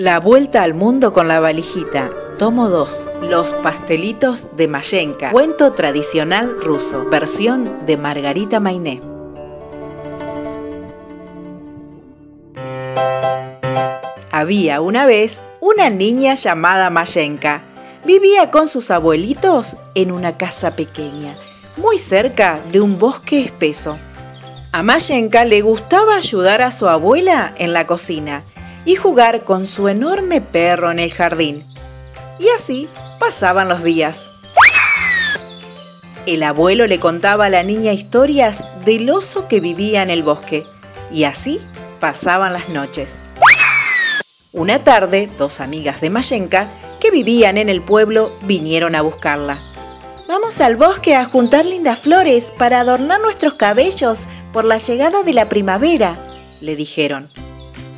La vuelta al mundo con la valijita. Tomo 2. Los pastelitos de Mayenka. Cuento tradicional ruso. Versión de Margarita Mainé. Había una vez una niña llamada Mayenka. Vivía con sus abuelitos en una casa pequeña, muy cerca de un bosque espeso. A Mayenka le gustaba ayudar a su abuela en la cocina y jugar con su enorme perro en el jardín. Y así pasaban los días. El abuelo le contaba a la niña historias del oso que vivía en el bosque, y así pasaban las noches. Una tarde, dos amigas de Mayenka que vivían en el pueblo vinieron a buscarla. Vamos al bosque a juntar lindas flores para adornar nuestros cabellos por la llegada de la primavera, le dijeron.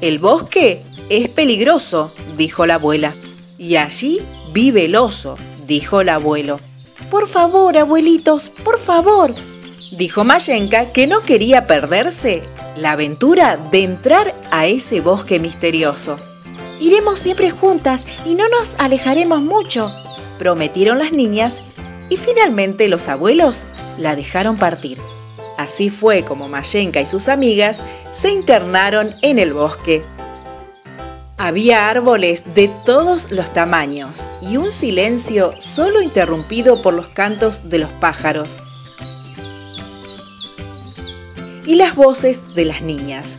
El bosque es peligroso, dijo la abuela. Y allí vive el oso, dijo el abuelo. Por favor, abuelitos, por favor, dijo Mayenka que no quería perderse la aventura de entrar a ese bosque misterioso. Iremos siempre juntas y no nos alejaremos mucho, prometieron las niñas y finalmente los abuelos la dejaron partir. Así fue como Mayenka y sus amigas se internaron en el bosque. Había árboles de todos los tamaños y un silencio solo interrumpido por los cantos de los pájaros y las voces de las niñas,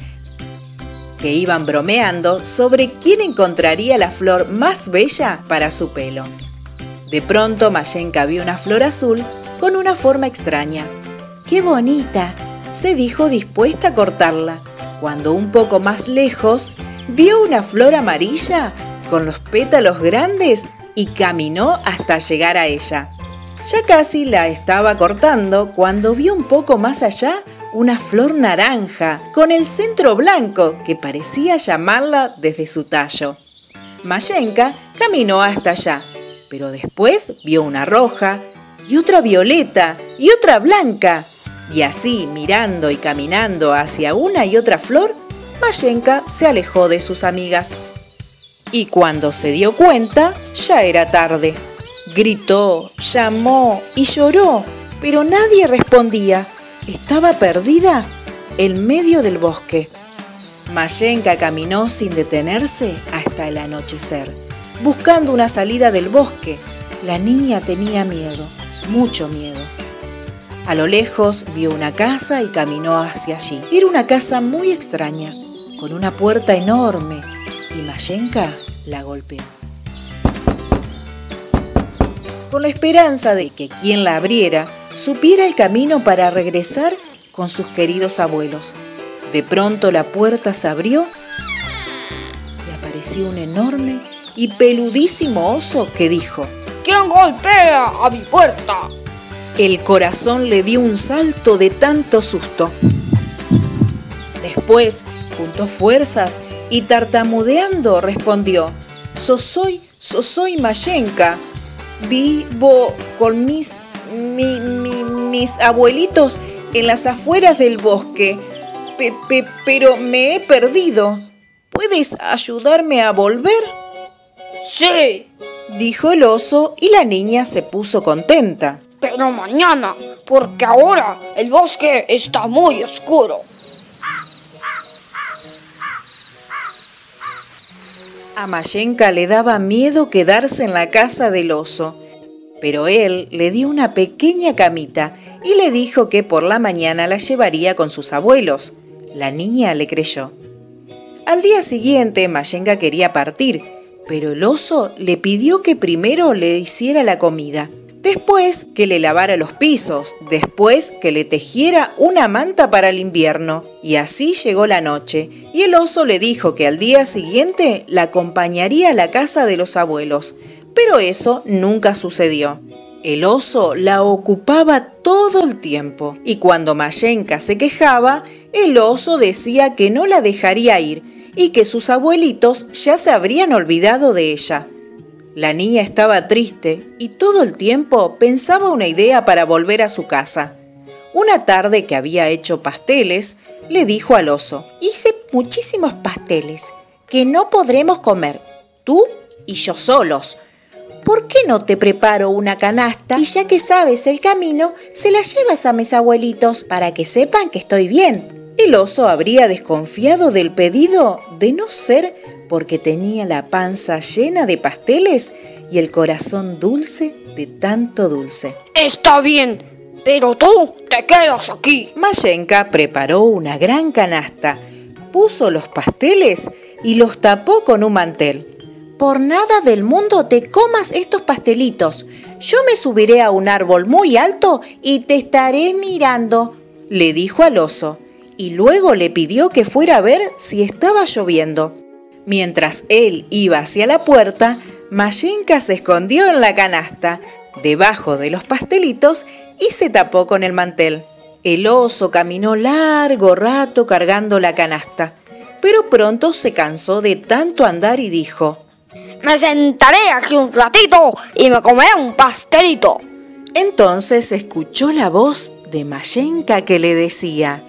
que iban bromeando sobre quién encontraría la flor más bella para su pelo. De pronto Mayenka vio una flor azul con una forma extraña. ¡Qué bonita! se dijo dispuesta a cortarla, cuando un poco más lejos vio una flor amarilla con los pétalos grandes y caminó hasta llegar a ella. Ya casi la estaba cortando cuando vio un poco más allá una flor naranja con el centro blanco que parecía llamarla desde su tallo. Mayenka caminó hasta allá, pero después vio una roja y otra violeta y otra blanca. Y así, mirando y caminando hacia una y otra flor, Mayenka se alejó de sus amigas. Y cuando se dio cuenta, ya era tarde. Gritó, llamó y lloró, pero nadie respondía. Estaba perdida en medio del bosque. Mayenka caminó sin detenerse hasta el anochecer, buscando una salida del bosque. La niña tenía miedo, mucho miedo. A lo lejos vio una casa y caminó hacia allí. Era una casa muy extraña con una puerta enorme y Mayenka la golpeó. Con la esperanza de que quien la abriera supiera el camino para regresar con sus queridos abuelos. De pronto la puerta se abrió y apareció un enorme y peludísimo oso que dijo, ¿Quién golpea a mi puerta? El corazón le dio un salto de tanto susto. Después juntó fuerzas y tartamudeando respondió, Soy, soy Mayenka, vivo con mis, mis abuelitos en las afueras del bosque, pero me he perdido. ¿Puedes ayudarme a volver? Sí, dijo el oso y la niña se puso contenta. Pero mañana, porque ahora el bosque está muy oscuro. A Mayenka le daba miedo quedarse en la casa del oso, pero él le dio una pequeña camita y le dijo que por la mañana la llevaría con sus abuelos. La niña le creyó. Al día siguiente Mayenka quería partir, pero el oso le pidió que primero le hiciera la comida después que le lavara los pisos, después que le tejiera una manta para el invierno. Y así llegó la noche, y el oso le dijo que al día siguiente la acompañaría a la casa de los abuelos, pero eso nunca sucedió. El oso la ocupaba todo el tiempo, y cuando Mayenka se quejaba, el oso decía que no la dejaría ir y que sus abuelitos ya se habrían olvidado de ella. La niña estaba triste y todo el tiempo pensaba una idea para volver a su casa. Una tarde que había hecho pasteles, le dijo al oso, hice muchísimos pasteles que no podremos comer, tú y yo solos. ¿Por qué no te preparo una canasta y ya que sabes el camino, se la llevas a mis abuelitos para que sepan que estoy bien? El oso habría desconfiado del pedido de no ser porque tenía la panza llena de pasteles y el corazón dulce de tanto dulce. Está bien, pero tú te quedas aquí. Mayenka preparó una gran canasta, puso los pasteles y los tapó con un mantel. Por nada del mundo te comas estos pastelitos. Yo me subiré a un árbol muy alto y te estaré mirando, le dijo al oso, y luego le pidió que fuera a ver si estaba lloviendo. Mientras él iba hacia la puerta, Mayenka se escondió en la canasta, debajo de los pastelitos, y se tapó con el mantel. El oso caminó largo rato cargando la canasta, pero pronto se cansó de tanto andar y dijo, me sentaré aquí un ratito y me comeré un pastelito. Entonces escuchó la voz de Mayenka que le decía,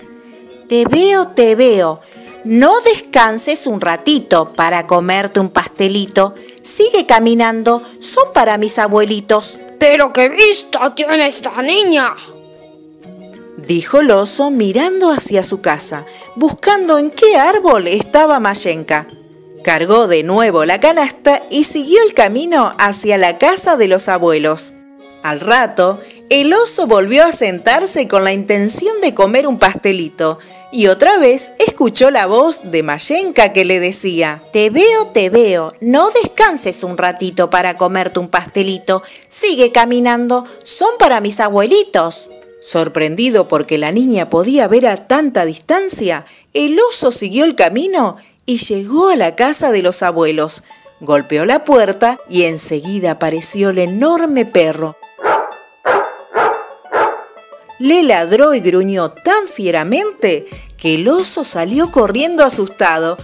Te veo, te veo, no descanses un ratito para comerte un pastelito, sigue caminando, son para mis abuelitos. Pero qué vista tiene esta niña, dijo el oso mirando hacia su casa, buscando en qué árbol estaba Mayenka. Cargó de nuevo la canasta y siguió el camino hacia la casa de los abuelos. Al rato, el oso volvió a sentarse con la intención de comer un pastelito y otra vez escuchó la voz de Mayenka que le decía, Te veo, te veo, no descanses un ratito para comerte un pastelito, sigue caminando, son para mis abuelitos. Sorprendido porque la niña podía ver a tanta distancia, el oso siguió el camino y llegó a la casa de los abuelos. Golpeó la puerta y enseguida apareció el enorme perro. Le ladró y gruñó tan fieramente que el oso salió corriendo asustado,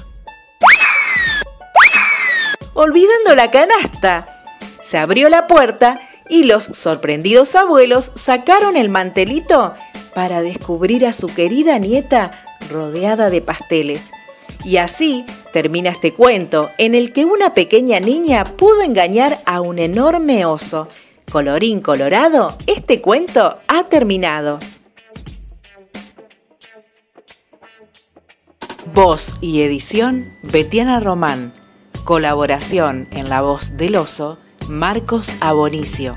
olvidando la canasta. Se abrió la puerta y los sorprendidos abuelos sacaron el mantelito para descubrir a su querida nieta rodeada de pasteles. Y así termina este cuento en el que una pequeña niña pudo engañar a un enorme oso. Colorín colorado, este cuento ha terminado. Voz y edición, Betiana Román. Colaboración en la voz del oso, Marcos Abonicio.